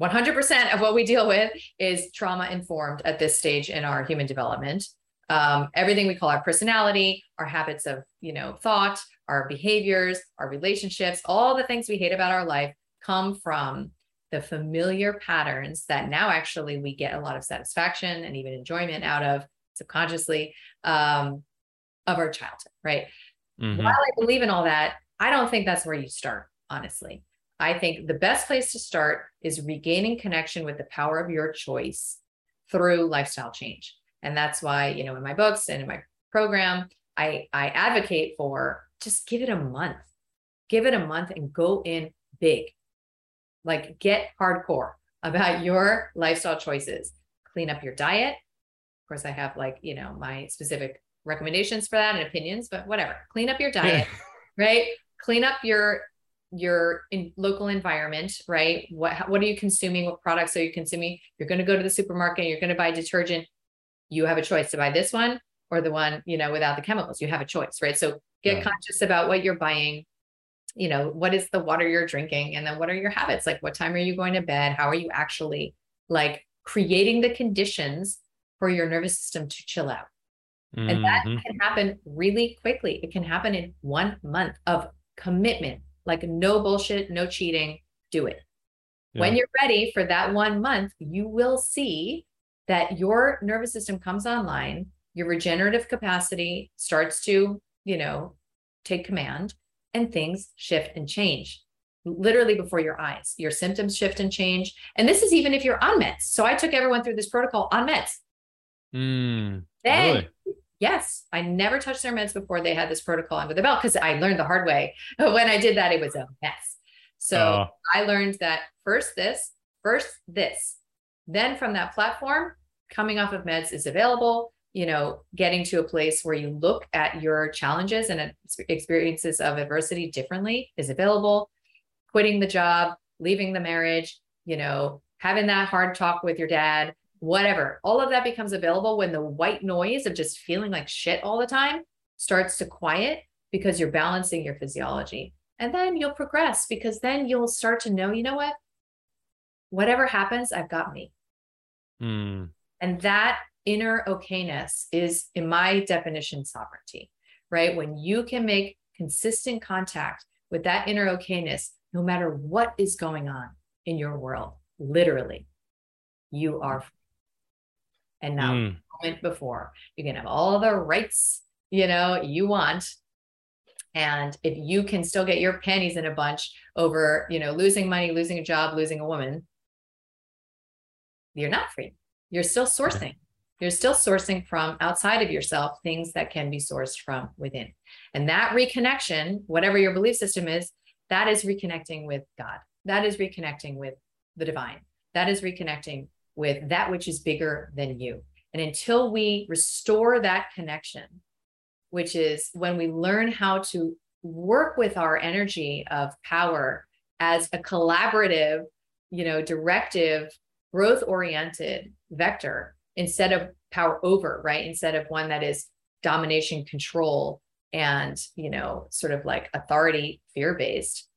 100% of what we deal with is trauma informed at this stage in our human development, um, everything we call our personality, our habits of you know thought, our behaviors, our relationships, all the things we hate about our life come from the familiar patterns that now actually we get a lot of satisfaction and even enjoyment out of subconsciously um, of our childhood, right? Hmm while I believe in all that, I don't think that's where you start, honestly. I think the best place to start is regaining connection with the power of your choice through lifestyle change. And that's why, you know, in my books and in my program, I, I advocate for just give it a month, give it a month and go in big. Like get hardcore about your lifestyle choices. Clean up your diet. Of course, I have like, you know, my specific recommendations for that and opinions, but whatever. Clean up your diet, right? Clean up your your in local environment, right? What what are you consuming? What products are you consuming? You're going to go to the supermarket, you're going to buy detergent. You have a choice to buy this one or the one, you know, without the chemicals. You have a choice, right? So get Yeah. conscious about what you're buying. You know, what is the water you're drinking and then what are your habits? Like what time are you going to bed? How are you actually like creating the conditions for your nervous system to chill out? And that Mhm. can happen really quickly. It can happen in one month of commitment, like no bullshit, no cheating, do it. When you're ready for that one month, you will see that your nervous system comes online, your regenerative capacity starts to, you know, take command, and things shift and change literally before your eyes. Your symptoms shift and change. And this is even if you're on meds. So I took everyone through this protocol on meds. Mm. Then, Really? Yes, I never touched their meds before they had this protocol under the belt because I learned the hard way. When I did that, it was a mess. So Oh. I learned that first this, first this. Then from that platform, coming off of meds is available. You know, getting to a place where you look at your challenges and experiences of adversity differently is available. Quitting the job, leaving the marriage, you know, having that hard talk with your dad, whatever. All of that becomes available when the white noise of just feeling like shit all the time starts to quiet because you're balancing your physiology. And then you'll progress because then you'll start to know, you know what? Whatever happens, I've got me. Mm. And that inner okayness is, in my definition, sovereignty, right? When you can make consistent contact with that inner okayness, no matter what is going on in your world, literally, you are. And now, Mm. moment before, you can have all the rights, you know, you want. And if you can still get your panties in a bunch over, you know, losing money, losing a job, losing a woman, you're not free. You're still sourcing. You're still sourcing from outside of yourself things that can be sourced from within. And that reconnection, whatever your belief system is, that is reconnecting with God. That is reconnecting with the divine. That is reconnecting with that which is bigger than you. And until we restore that connection, which is when we learn how to work with our energy of power as a collaborative, you know, directive growth oriented vector instead of power over, right? Instead of one that is domination, control, and, you know, sort of like authority, fear based.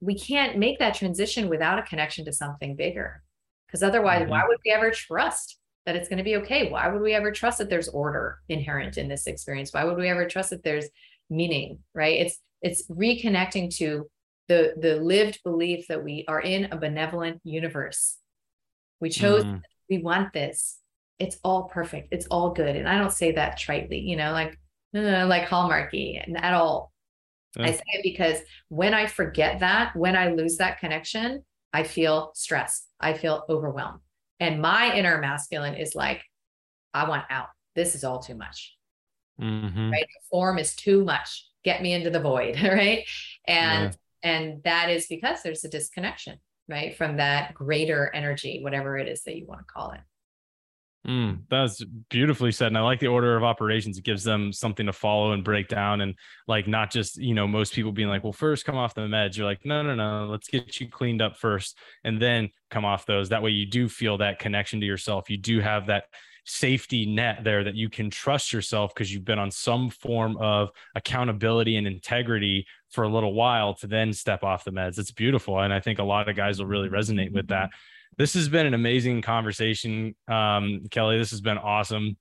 We can't make that transition without a connection to something bigger. Because otherwise, mm-hmm. why would we ever trust that it's going to be okay? Why would we ever trust that there's order inherent in this experience? Why would we ever trust that there's meaning, right? It's it's reconnecting to the the lived belief that we are in a benevolent universe. We chose mm. we want this. It's all perfect. It's all good. And I don't say that tritely, you know, like like hallmarky and at all. Yeah. I say it because when I forget that, when I lose that connection, I feel stressed. I feel overwhelmed. And my inner masculine is like, I want out. This is all too much. Mm-hmm. Right. The form is too much. Get me into the void. Right. And yeah. and that is because there's a disconnection, right? From that greater energy, whatever it is that you want to call it. Mm, that's beautifully said. And I like the order of operations. It gives them something to follow and break down. And like, not just, you know, most people being like, well, first come off the meds. You're like, no, no, no, let's get you cleaned up first and then come off those. That way you do feel that connection to yourself. You do have that safety net there that you can trust yourself because you've been on some form of accountability and integrity for a little while to then step off the meds. It's beautiful. And I think a lot of guys will really resonate with that this has been an amazing conversation, um, Kelly. This has been awesome.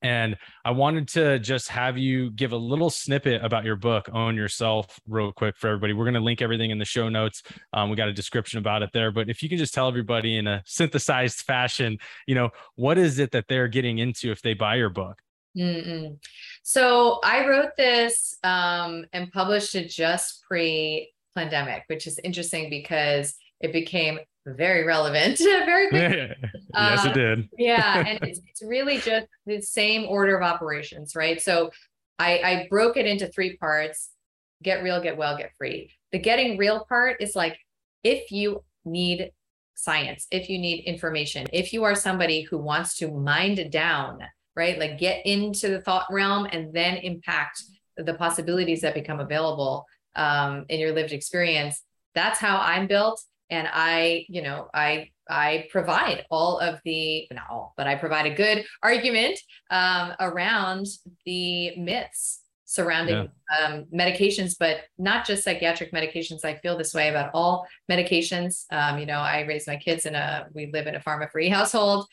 And I wanted to just have you give a little snippet about your book, Own Yourself, real quick for everybody. We're going to link everything in the show notes. Um, we got a description about it there. But if you can just tell everybody in a synthesized fashion, you know, what is it that they're getting into if they buy your book? Mm-mm. So I wrote this um, and published it just pre pandemic, which is interesting because it became very relevant, very big. yes, it uh, did. yeah, and it's, it's really just the same order of operations, right? So I, I broke it into three parts: get real, get well, get free. The getting real part is like if you need science, if you need information, if you are somebody who wants to mind down, right? Like get into the thought realm and then impact the possibilities that become available um, in your lived experience. That's how I'm built and i you know i i provide all of the not all but i provide a good argument um, around the myths surrounding yeah. um, medications but not just psychiatric medications i feel this way about all medications um, you know i raise my kids in a we live in a pharma free household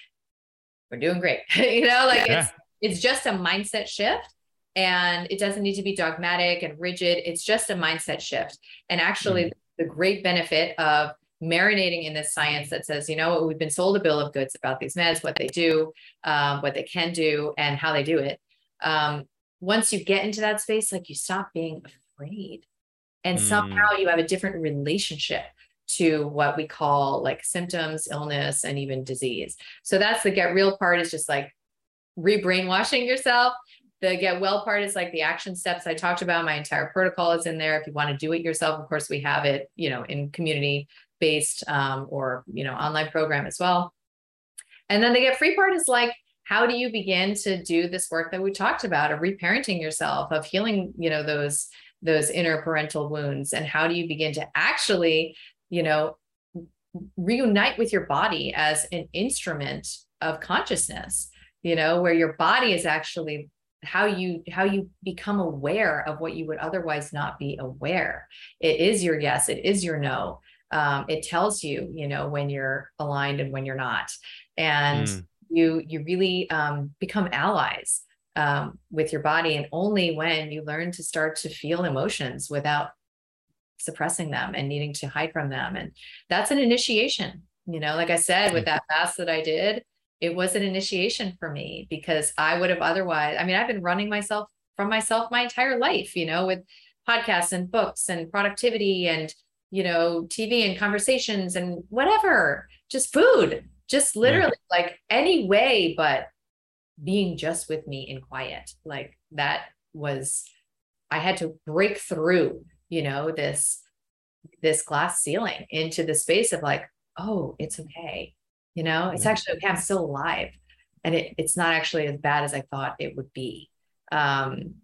we're doing great you know like yeah. it's it's just a mindset shift and it doesn't need to be dogmatic and rigid it's just a mindset shift and actually mm. the great benefit of marinating in this science that says, you know, what, we've been sold a bill of goods about these meds, what they do, um, what they can do, and how they do it. Um, once you get into that space, like you stop being afraid, and mm. somehow you have a different relationship to what we call like symptoms, illness, and even disease. So that's the get real part is just like rebrainwashing yourself. The get well part is like the action steps I talked about. My entire protocol is in there. If you want to do it yourself, of course, we have it, you know, in community based um, or you know online program as well. And then the get free part is like how do you begin to do this work that we talked about of reparenting yourself of healing you know those those inner parental wounds? And how do you begin to actually you know reunite with your body as an instrument of consciousness you know where your body is actually how you how you become aware of what you would otherwise not be aware. It is your yes. It is your no um, it tells you you know when you're aligned and when you're not. And mm. you you really um, become allies um, with your body and only when you learn to start to feel emotions without suppressing them and needing to hide from them. And that's an initiation you know like i said with that fast that i did it was an initiation for me because i would have otherwise i mean i've been running myself from myself my entire life you know with podcasts and books and productivity and you know, TV and conversations and whatever, just food, just literally yeah. like any way, but being just with me in quiet. Like that was, I had to break through, you know, this, this glass ceiling into the space of like, oh, it's okay. You know, it's actually okay. I'm still alive. And it, it's not actually as bad as I thought it would be. Um,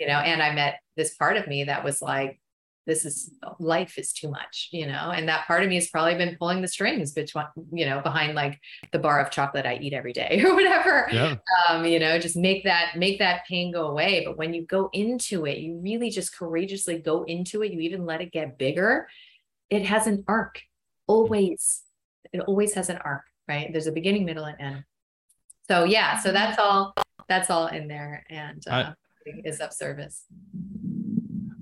you know, and I met this part of me that was like, this is life is too much, you know, and that part of me has probably been pulling the strings between, you know, behind like the bar of chocolate I eat every day or whatever. Yeah. Um, you know, just make that, make that pain go away. But when you go into it, you really just courageously go into it. You even let it get bigger. It has an arc always. It always has an arc, right? There's a beginning, middle, and end. So yeah, so that's all, that's all in there and uh, I, is of service.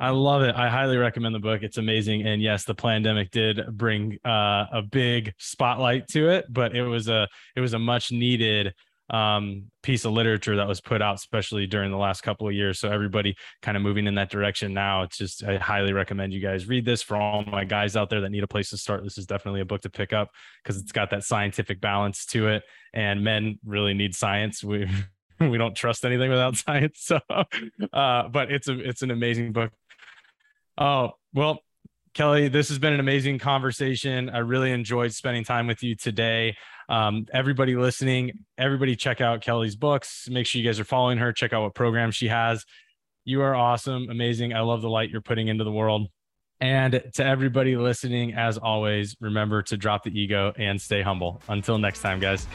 I love it. I highly recommend the book. It's amazing. And yes, the pandemic did bring uh, a big spotlight to it, but it was a it was a much needed um, piece of literature that was put out, especially during the last couple of years. So everybody kind of moving in that direction now. It's just I highly recommend you guys read this for all my guys out there that need a place to start. This is definitely a book to pick up because it's got that scientific balance to it, and men really need science. We we don't trust anything without science. So, uh, but it's a it's an amazing book. Oh, well, Kelly, this has been an amazing conversation. I really enjoyed spending time with you today. Um, everybody listening, everybody check out Kelly's books. Make sure you guys are following her. Check out what program she has. You are awesome, amazing. I love the light you're putting into the world. And to everybody listening, as always, remember to drop the ego and stay humble. Until next time, guys.